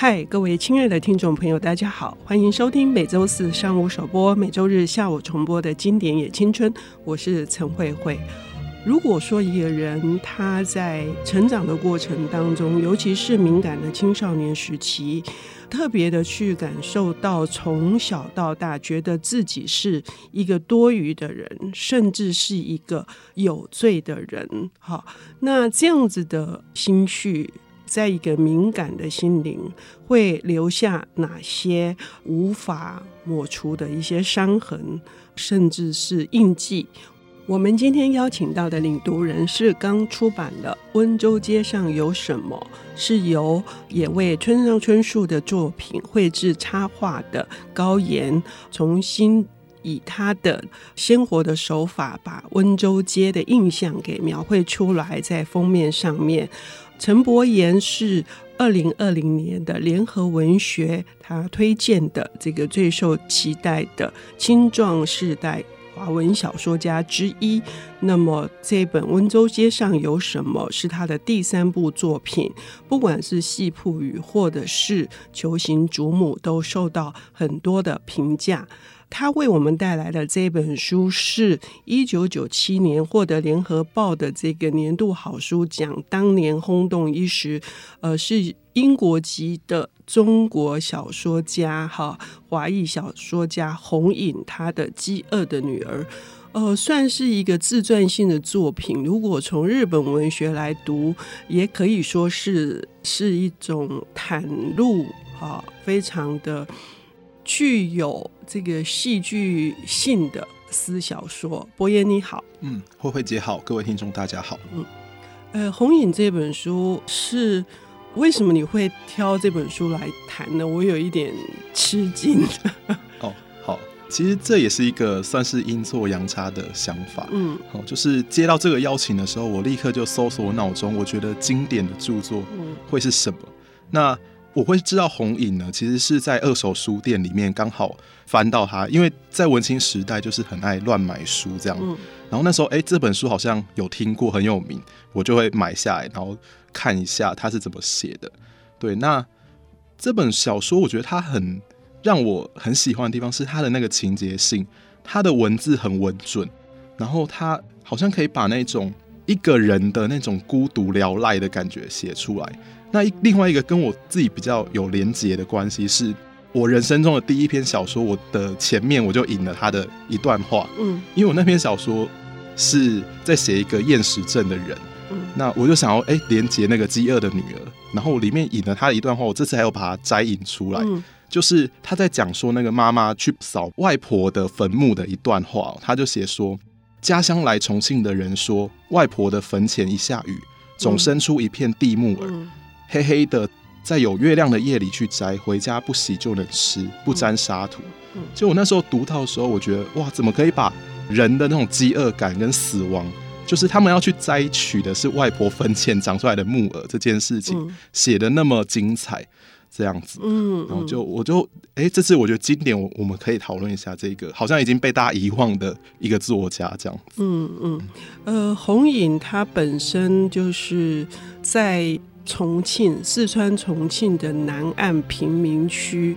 嗨，各位亲爱的听众朋友，大家好，欢迎收听每周四上午首播、每周日下午重播的经典也青春，我是陈慧慧。如果说一个人他在成长的过程当中，尤其是敏感的青少年时期，特别的去感受到从小到大觉得自己是一个多余的人，甚至是一个有罪的人，好，那这样子的心绪，在一个敏感的心灵，会留下哪些无法抹除的一些伤痕，甚至是印记？我们今天邀请到的领读人是刚出版的《温州街上有什么》，是由也为村上春树的作品绘制插画的高岩，重新以他的鲜活的手法，把温州街的印象给描绘出来，在封面上面。陈伯言是二零二零年的联合文学他推荐的这个最受期待的青壮世代。华文小说家之一，那么这本《温州街上有什么》是他的第三部作品，不管是《戏铺语》或者是《球形祖母》，都受到很多的评价。他为我们带来的这本书是一九九七年获得联合报的这个年度好书奖，当年轰动一时。呃，是英国籍的中国小说家哈，华裔小说家洪颖他的《饥饿的女儿》，呃，算是一个自传性的作品。如果从日本文学来读，也可以说是是一种袒露哈，非常的。具有这个戏剧性的私小说，柏妍你好，嗯，慧慧姐好，各位听众大家好，嗯，呃，红影这本书是为什么你会挑这本书来谈呢？我有一点吃惊。哦，好，其实这也是一个算是阴错阳差的想法，嗯，好，就是接到这个邀请的时候，我立刻就搜索我脑中，我觉得经典的著作会是什么？嗯、那。我会知道红影呢，其实是在二手书店里面刚好翻到它，因为在文青时代就是很爱乱买书这样。嗯、然后那时候，哎、欸，这本书好像有听过，很有名，我就会买下来，然后看一下它是怎么写的。对，那这本小说，我觉得它很让我很喜欢的地方是它的那个情节性，它的文字很稳准，然后它好像可以把那种一个人的那种孤独聊赖的感觉写出来。那另外一个跟我自己比较有连结的关系，是我人生中的第一篇小说，我的前面我就引了他的一段话，嗯，因为我那篇小说是在写一个厌食症的人，嗯，那我就想要哎、欸、连结那个饥饿的女儿，然后我里面引了他的一段话，我这次还要把它摘引出来，嗯，就是他在讲说那个妈妈去扫外婆的坟墓的一段话，他就写说，家乡来重庆的人说，外婆的坟前一下雨，总生出一片地木耳。嗯嗯黑黑的，在有月亮的夜里去摘，回家不洗就能吃，不沾沙土。就我那时候读到的时候，我觉得哇，怎么可以把人的那种饥饿感跟死亡，就是他们要去摘取的是外婆坟前长出来的木耳这件事情，写的那么精彩，这样子。嗯，然后就我就哎、欸，这次我觉得经典，我我们可以讨论一下这个好像已经被大家遗忘的一个作家这样子。嗯嗯，呃，红影他本身就是在。重庆，四川重庆的南岸贫民区，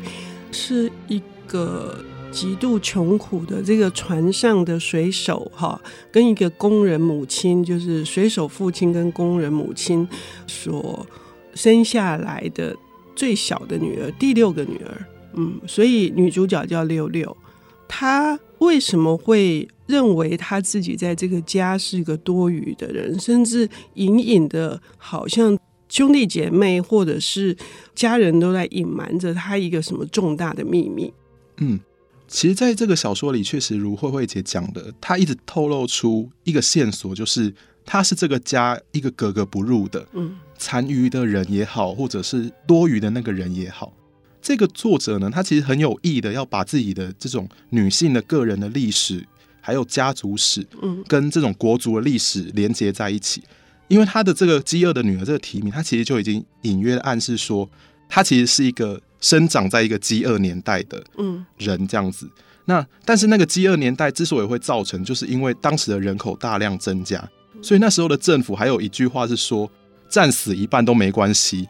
是一个极度穷苦的这个船上的水手哈，跟一个工人母亲，就是水手父亲跟工人母亲所生下来的最小的女儿，第六个女儿。嗯，所以女主角叫六六。她为什么会认为她自己在这个家是一个多余的人，甚至隐隐的好像？兄弟姐妹或者是家人都在隐瞒着他一个什么重大的秘密。嗯，其实，在这个小说里，确实如慧慧姐讲的，她一直透露出一个线索，就是她是这个家一个格格不入的，嗯，残余的人也好，或者是多余的那个人也好。这个作者呢，他其实很有意的要把自己的这种女性的个人的历史，还有家族史，嗯，跟这种国族的历史连接在一起。因为他的这个饥饿的女儿这个题名，他其实就已经隐约暗示说，他其实是一个生长在一个饥饿年代的人这样子。嗯、那但是那个饥饿年代之所以会造成，就是因为当时的人口大量增加，所以那时候的政府还有一句话是说，战死一半都没关系。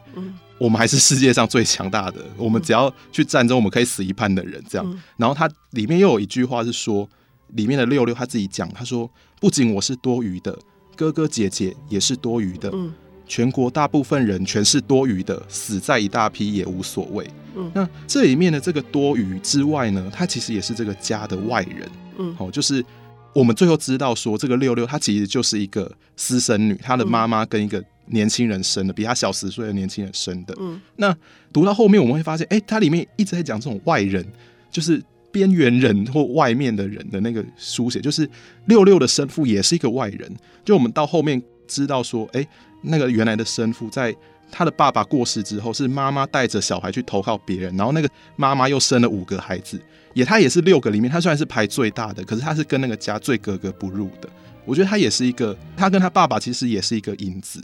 我们还是世界上最强大的，我们只要去战争，我们可以死一半的人这样。嗯、然后他里面又有一句话是说，里面的六六他自己讲，他说不仅我是多余的，哥哥姐姐也是多余的，嗯、全国大部分人全是多余的，死在一大批也无所谓。嗯、那这里面的这个多余之外呢，他其实也是这个家的外人。嗯，好，就是我们最后知道说，这个六六她其实就是一个私生女，她的妈妈跟一个。年轻人生的，比她小十岁的年轻人生的。嗯，那读到后面我们会发现，哎、欸，它里面一直在讲这种外人，就是边缘人或外面的人的那个书写，就是六六的生父也是一个外人。就我们到后面知道说，哎、欸，那个原来的生父在他的爸爸过世之后，是妈妈带着小孩去投靠别人，然后那个妈妈又生了五个孩子，也他也是六个里面，他虽然是排最大的，可是他是跟那个家最格格不入的。我觉得他也是一个，他跟他爸爸其实也是一个影子。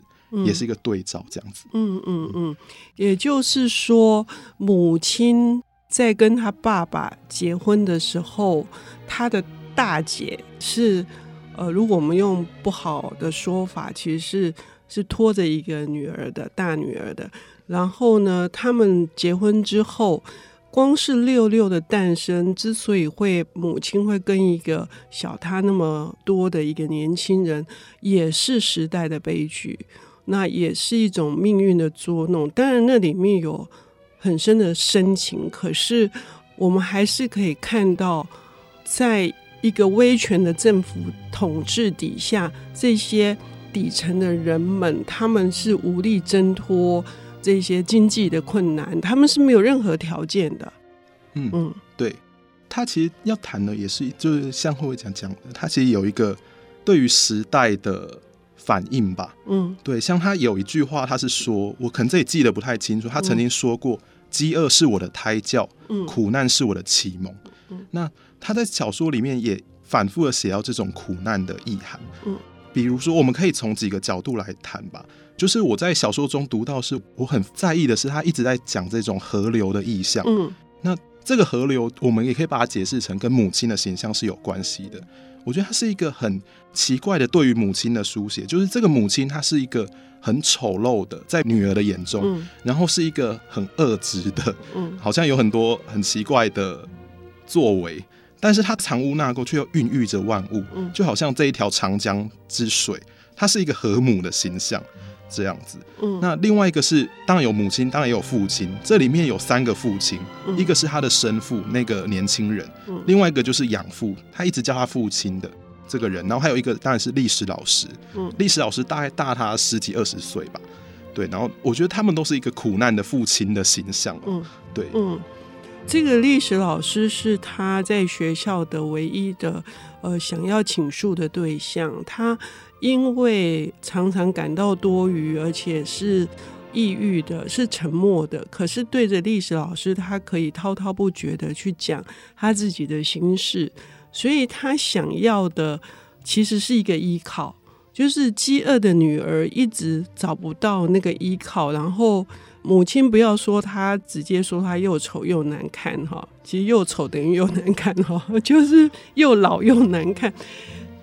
也是一个对照，这样子。嗯嗯嗯，也就是说，母亲在跟他爸爸结婚的时候，他的大姐是，呃，如果我们用不好的说法，其实是是拖着一个女儿的大女儿的。然后呢，他们结婚之后。光是六六的诞生，之所以会母亲会跟一个小他那么多的一个年轻人，也是时代的悲剧，那也是一种命运的捉弄。当然，那里面有很深的深情，可是我们还是可以看到，在一个威权的政府统治底下，这些底层的人们，他们是无力挣脱。这些经济的困难，他们是没有任何条件的。嗯嗯，对，他其实要谈的也是，就是像慧慧讲讲的，他其实有一个对于时代的反应吧。嗯，对，像他有一句话，他是说，我可能这里记得不太清楚，他曾经说过，饥饿是我的胎教，苦难是我的启蒙。嗯，那他在小说里面也反复的写到这种苦难的意涵。嗯，比如说，我们可以从几个角度来谈吧。就是我在小说中读到，是我很在意的是，他一直在讲这种河流的意象。嗯，那这个河流，我们也可以把它解释成跟母亲的形象是有关系的。我觉得它是一个很奇怪的对于母亲的书写，就是这个母亲她是一个很丑陋的，在女儿的眼中，嗯、然后是一个很恶质的，嗯，好像有很多很奇怪的作为，但是她藏污纳垢，却又孕育着万物，嗯，就好像这一条长江之水，它是一个河母的形象。这样子，嗯，那另外一个是，当然有母亲，当然也有父亲。这里面有三个父亲，嗯、一个是他的生父，那个年轻人，嗯、另外一个就是养父，他一直叫他父亲的这个人，然后还有一个当然是历史老师，嗯，历史老师大概大他十几二十岁吧，对，然后我觉得他们都是一个苦难的父亲的形象，嗯，对，嗯，这个历史老师是他在学校的唯一的呃想要倾诉的对象，他。因为常常感到多余，而且是抑郁的，是沉默的。可是对着历史老师，他可以滔滔不绝的去讲他自己的心事。所以他想要的其实是一个依靠，就是饥饿的女儿一直找不到那个依靠。然后母亲不要说她，直接说她又丑又难看哈，其实又丑等于又难看哈，就是又老又难看。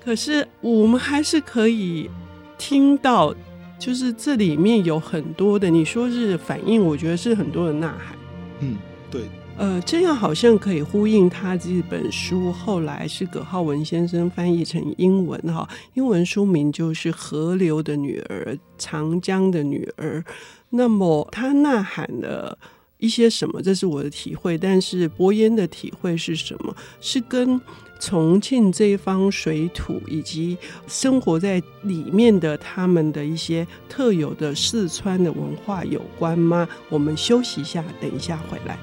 可是我们还是可以听到，就是这里面有很多的，你说是反应，我觉得是很多的呐喊。嗯，对。呃，这样好像可以呼应他这本书后来是葛浩文先生翻译成英文哈，英文书名就是《河流的女儿》，长江的女儿。那么他呐喊了一些什么？这是我的体会。但是伯言的体会是什么？是跟。重庆这一方水土以及生活在里面的他们的一些特有的四川的文化有关吗？我们休息一下，等一下回来。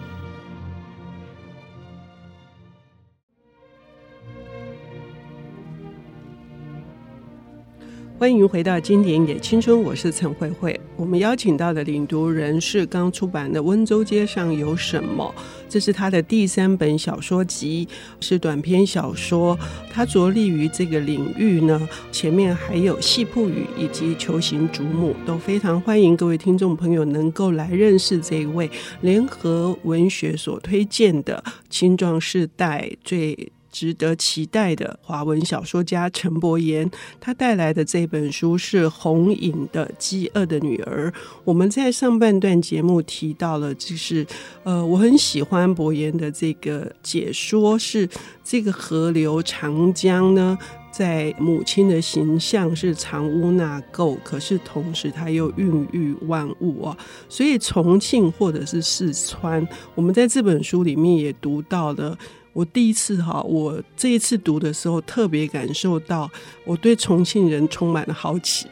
欢迎回到经典也青春，我是陈慧慧。我们邀请到的领读人是刚出版的《温州街上有什么》，这是他的第三本小说集，是短篇小说。他着力于这个领域呢，前面还有《戏铺语》以及《球形祖母》，都非常欢迎各位听众朋友能够来认识这一位联合文学所推荐的青壮世代最。值得期待的华文小说家陈伯言，他带来的这本书是红影的《饥饿的女儿》。我们在上半段节目提到了，就是呃，我很喜欢伯言的这个解说，是这个河流长江呢，在母亲的形象是藏污纳垢，可是同时它又孕育万物啊。所以重庆或者是四川，我们在这本书里面也读到了。我第一次哈，我这一次读的时候，特别感受到我对重庆人充满了好奇。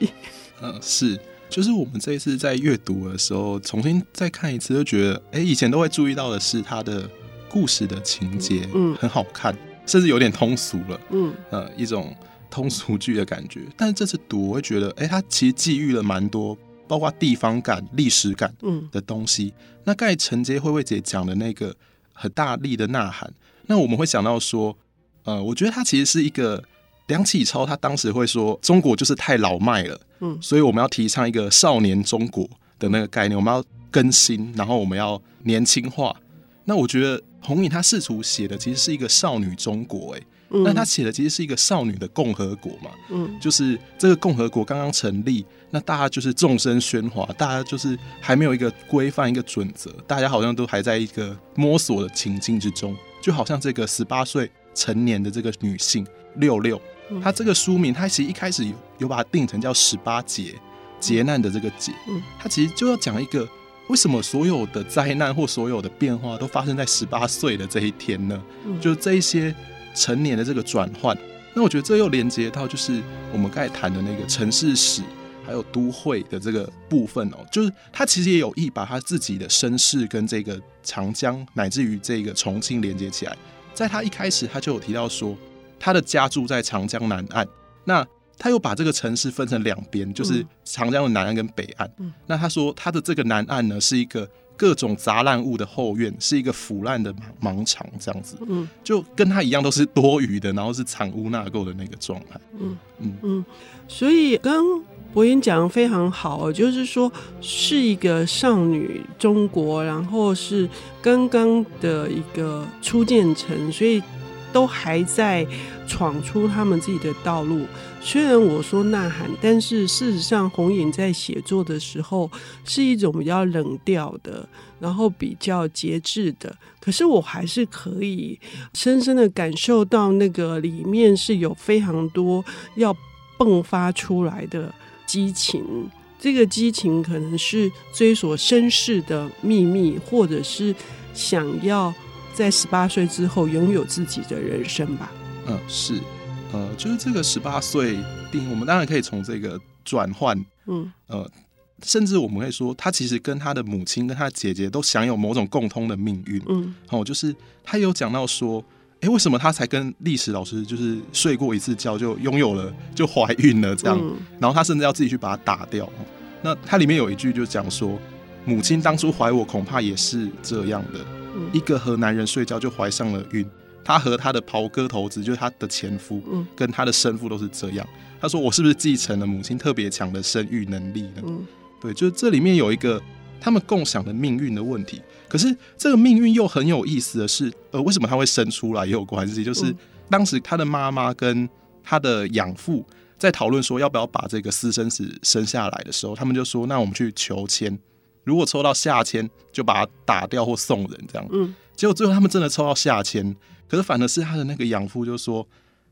嗯，是，就是我们这一次在阅读的时候，重新再看一次，就觉得，哎、欸，以前都会注意到的是他的故事的情节，嗯，很好看，甚至有点通俗了，嗯，呃，一种通俗剧的感觉。但是这次读，我会觉得，哎、欸，他其实寄予了蛮多，包括地方感、历史感，嗯的东西。嗯、那刚才承接慧慧姐讲的那个很大力的呐喊。那我们会想到说，呃，我觉得他其实是一个梁启超，他当时会说中国就是太老迈了，嗯，所以我们要提倡一个少年中国的那个概念，我们要更新，然后我们要年轻化。那我觉得红影他试图写的其实是一个少女中国，哎，那他写的其实是一个少女的共和国嘛，嗯，就是这个共和国刚刚成立，那大家就是众声喧哗，大家就是还没有一个规范一个准则，大家好像都还在一个摸索的情境之中。就好像这个十八岁成年的这个女性六六，她这个书名，她其实一开始有有把它定成叫十八劫劫难的这个劫，她其实就要讲一个为什么所有的灾难或所有的变化都发生在十八岁的这一天呢？就这一些成年的这个转换，那我觉得这又连接到就是我们刚才谈的那个城市史。还有都会的这个部分哦，就是他其实也有意把他自己的身世跟这个长江乃至于这个重庆连接起来。在他一开始，他就有提到说，他的家住在长江南岸。那他又把这个城市分成两边，就是长江的南岸跟北岸。嗯、那他说他的这个南岸呢，是一个各种杂烂物的后院，是一个腐烂的盲场，这样子。嗯，就跟他一样，都是多余的，然后是藏污纳垢的那个状态。嗯嗯嗯，所以刚。博言讲得非常好，就是说是一个少女中国，然后是刚刚的一个初建成，所以都还在闯出他们自己的道路。虽然我说呐喊，但是事实上红影在写作的时候是一种比较冷调的，然后比较节制的。可是我还是可以深深的感受到那个里面是有非常多要迸发出来的。激情，这个激情可能是追索身世的秘密，或者是想要在十八岁之后拥有自己的人生吧。嗯，是，呃，就是这个十八岁定，我们当然可以从这个转换，嗯，呃，甚至我们会说，他其实跟他的母亲跟他的姐姐都享有某种共通的命运。嗯，哦，就是他有讲到说。哎，为什么他才跟历史老师就是睡过一次觉就拥有了就怀孕了这样？嗯、然后他甚至要自己去把它打掉。那它里面有一句就讲说，母亲当初怀我恐怕也是这样的，嗯、一个河南人睡觉就怀上了孕。他和他的袍哥头子就是他的前夫，嗯、跟他的生父都是这样。他说我是不是继承了母亲特别强的生育能力呢？嗯、对，就是这里面有一个。他们共享的命运的问题，可是这个命运又很有意思的是，呃，为什么他会生出来也有关系？就是当时他的妈妈跟他的养父在讨论说要不要把这个私生子生下来的时候，他们就说：“那我们去求签，如果抽到下签，就把他打掉或送人这样。”嗯，结果最后他们真的抽到下签，可是反而是他的那个养父就说：“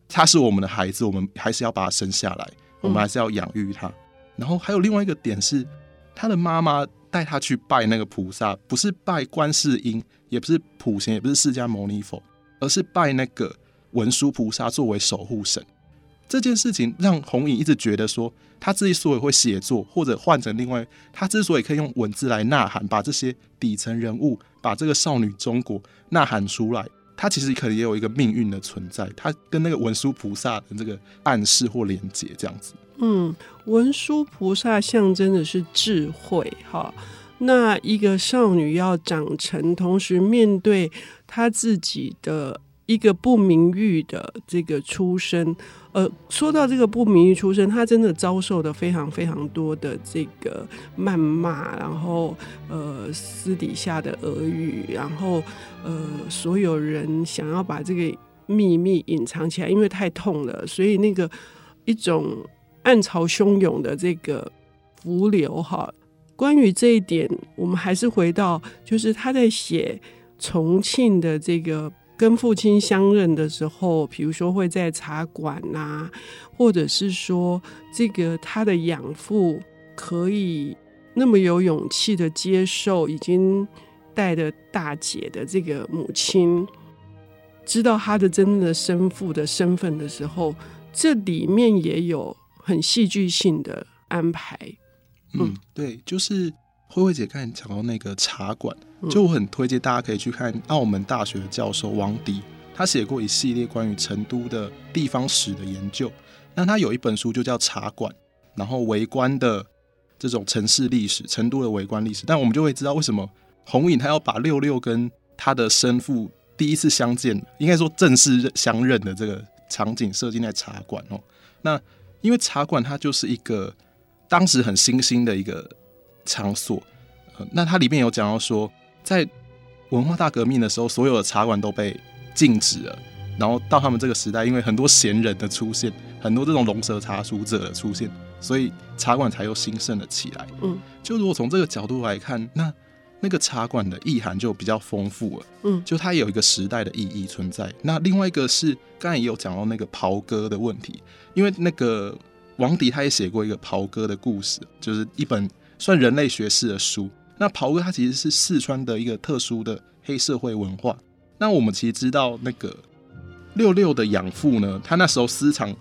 他是我们的孩子，我们还是要把他生下来，我们还是要养育他。”然后还有另外一个点是，他的妈妈。带他去拜那个菩萨，不是拜观世音，也不是普贤，也不是释迦牟尼佛，而是拜那个文殊菩萨作为守护神。这件事情让红影一直觉得说，他之所以会写作，或者换成另外，他之所以可以用文字来呐喊，把这些底层人物，把这个少女中国呐喊出来，他其实可能也有一个命运的存在，他跟那个文殊菩萨的这个暗示或连接这样子。嗯，文殊菩萨象征的是智慧，哈。那一个少女要长成，同时面对她自己的一个不名誉的这个出身。呃，说到这个不名誉出身，他真的遭受的非常非常多的这个谩骂，然后呃私底下的耳语，然后呃所有人想要把这个。秘密隐藏起来，因为太痛了，所以那个一种暗潮汹涌的这个伏流哈。关于这一点，我们还是回到，就是他在写重庆的这个跟父亲相认的时候，比如说会在茶馆呐、啊，或者是说这个他的养父可以那么有勇气的接受已经带着大姐的这个母亲。知道他的真正的生父的身份的时候，这里面也有很戏剧性的安排。嗯对，就是慧慧姐刚才讲到那个茶馆，就我很推荐大家可以去看澳门大学的教授王迪，他写过一系列关于成都的地方史的研究。那他有一本书就叫《茶馆》，然后围观的这种城市历史，成都的围观历史。但我们就会知道为什么红影他要把六六跟他的生父。第一次相见，应该说正式相认的这个场景设定在茶馆哦。那因为茶馆它就是一个当时很新兴的一个场所，呃，那它里面有讲到说，在文化大革命的时候，所有的茶馆都被禁止了。然后到他们这个时代，因为很多闲人的出现，很多这种龙蛇茶书者的出现，所以茶馆才又兴盛了起来。嗯，就如果从这个角度来看，那。那个茶馆的意涵就比较丰富了，嗯，就它有一个时代的意义存在。那另外一个是刚才也有讲到那个袍哥的问题，因为那个王迪他也写过一个袍哥的故事，就是一本算人类学式的书。那袍哥他其实是四川的一个特殊的黑社会文化。那我们其实知道那个六六的养父呢，他那时候私藏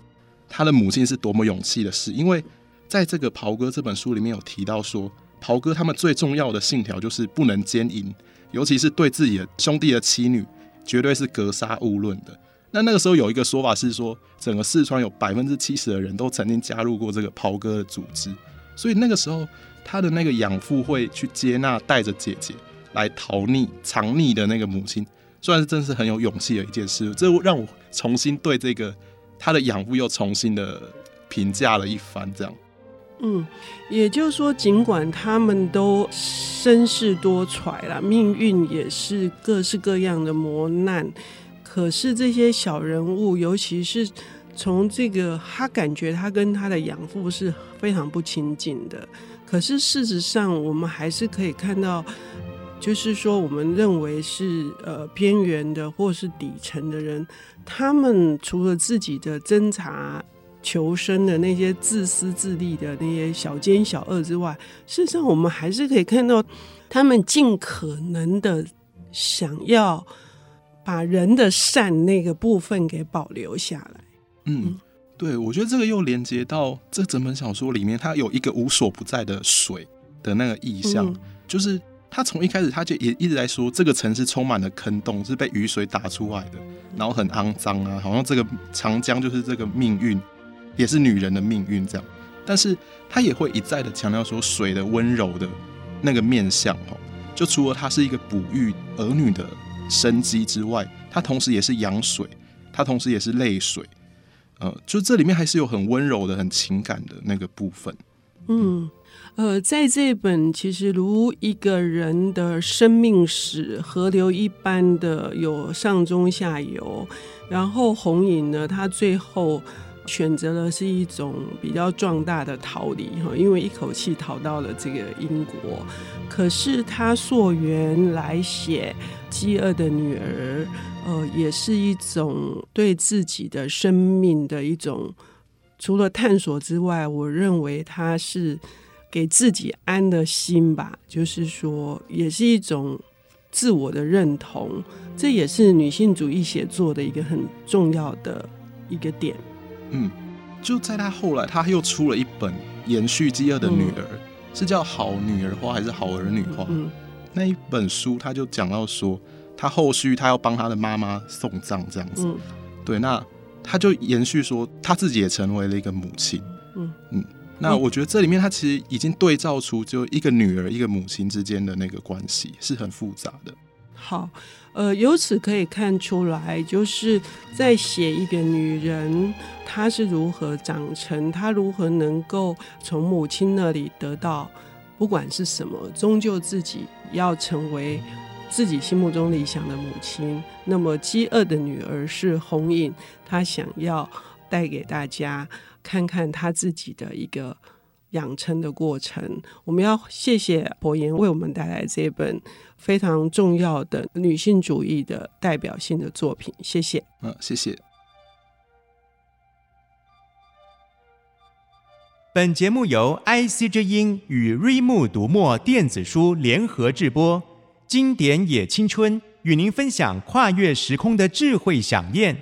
他的母亲是多么勇气的事，因为在这个袍哥这本书里面有提到说。袍哥他们最重要的信条就是不能奸淫，尤其是对自己的兄弟的妻女，绝对是格杀勿论的。那那个时候有一个说法是说，整个四川有百分之七十的人都曾经加入过这个袍哥的组织，所以那个时候他的那个养父会去接纳带着姐姐来逃匿藏匿的那个母亲，算是真是很有勇气的一件事。这让我重新对这个他的养父又重新的评价了一番，这样。嗯，也就是说，尽管他们都身世多舛了，命运也是各式各样的磨难，可是这些小人物，尤其是从这个他感觉他跟他的养父是非常不亲近的，可是事实上，我们还是可以看到，就是说，我们认为是呃边缘的或是底层的人，他们除了自己的侦查。求生的那些自私自利的那些小奸小恶之外，事实上我们还是可以看到，他们尽可能的想要把人的善那个部分给保留下来。嗯，对，我觉得这个又连接到这整本小说里面，它有一个无所不在的水的那个意象，嗯、就是他从一开始他就也一直在说，这个城市充满了坑洞，是被雨水打出来的，然后很肮脏啊，好像这个长江就是这个命运。也是女人的命运这样，但是他也会一再的强调说水的温柔的那个面相哦，就除了它是一个哺育儿女的生机之外，它同时也是养水，它同时也是泪水，呃，就这里面还是有很温柔的、很情感的那个部分。嗯，呃，在这本其实如一个人的生命史，河流一般的有上中下游，然后红影呢，他最后。选择了是一种比较壮大的逃离哈，因为一口气逃到了这个英国。可是他溯源来写饥饿的女儿，呃，也是一种对自己的生命的一种除了探索之外，我认为它是给自己安的心吧，就是说，也是一种自我的认同。这也是女性主义写作的一个很重要的一个点。嗯，就在他后来，他又出了一本延续《饥饿的女儿》，嗯，是叫《好女儿花》还是《好儿女花》？嗯，那一本书他就讲到说，他后续他要帮他的妈妈送葬这样子。嗯，对，那他就延续说，他自己也成为了一个母亲。嗯嗯，那我觉得这里面他其实已经对照出，就一个女儿一个母亲之间的那个关系是很复杂的。好。呃，由此可以看出来，就是在写一个女人，她是如何长成，她如何能够从母亲那里得到，不管是什么，终究自己要成为自己心目中理想的母亲。那么，饥饿的女儿是红影，她想要带给大家看看她自己的一个养成的过程。我们要谢谢伯言为我们带来这本非常重要的女性主义的代表性的作品。谢谢。嗯，谢谢。本节目由 IC 之音与瑞木读墨电子书联合制播，经典也青春与您分享跨越时空的智慧想念。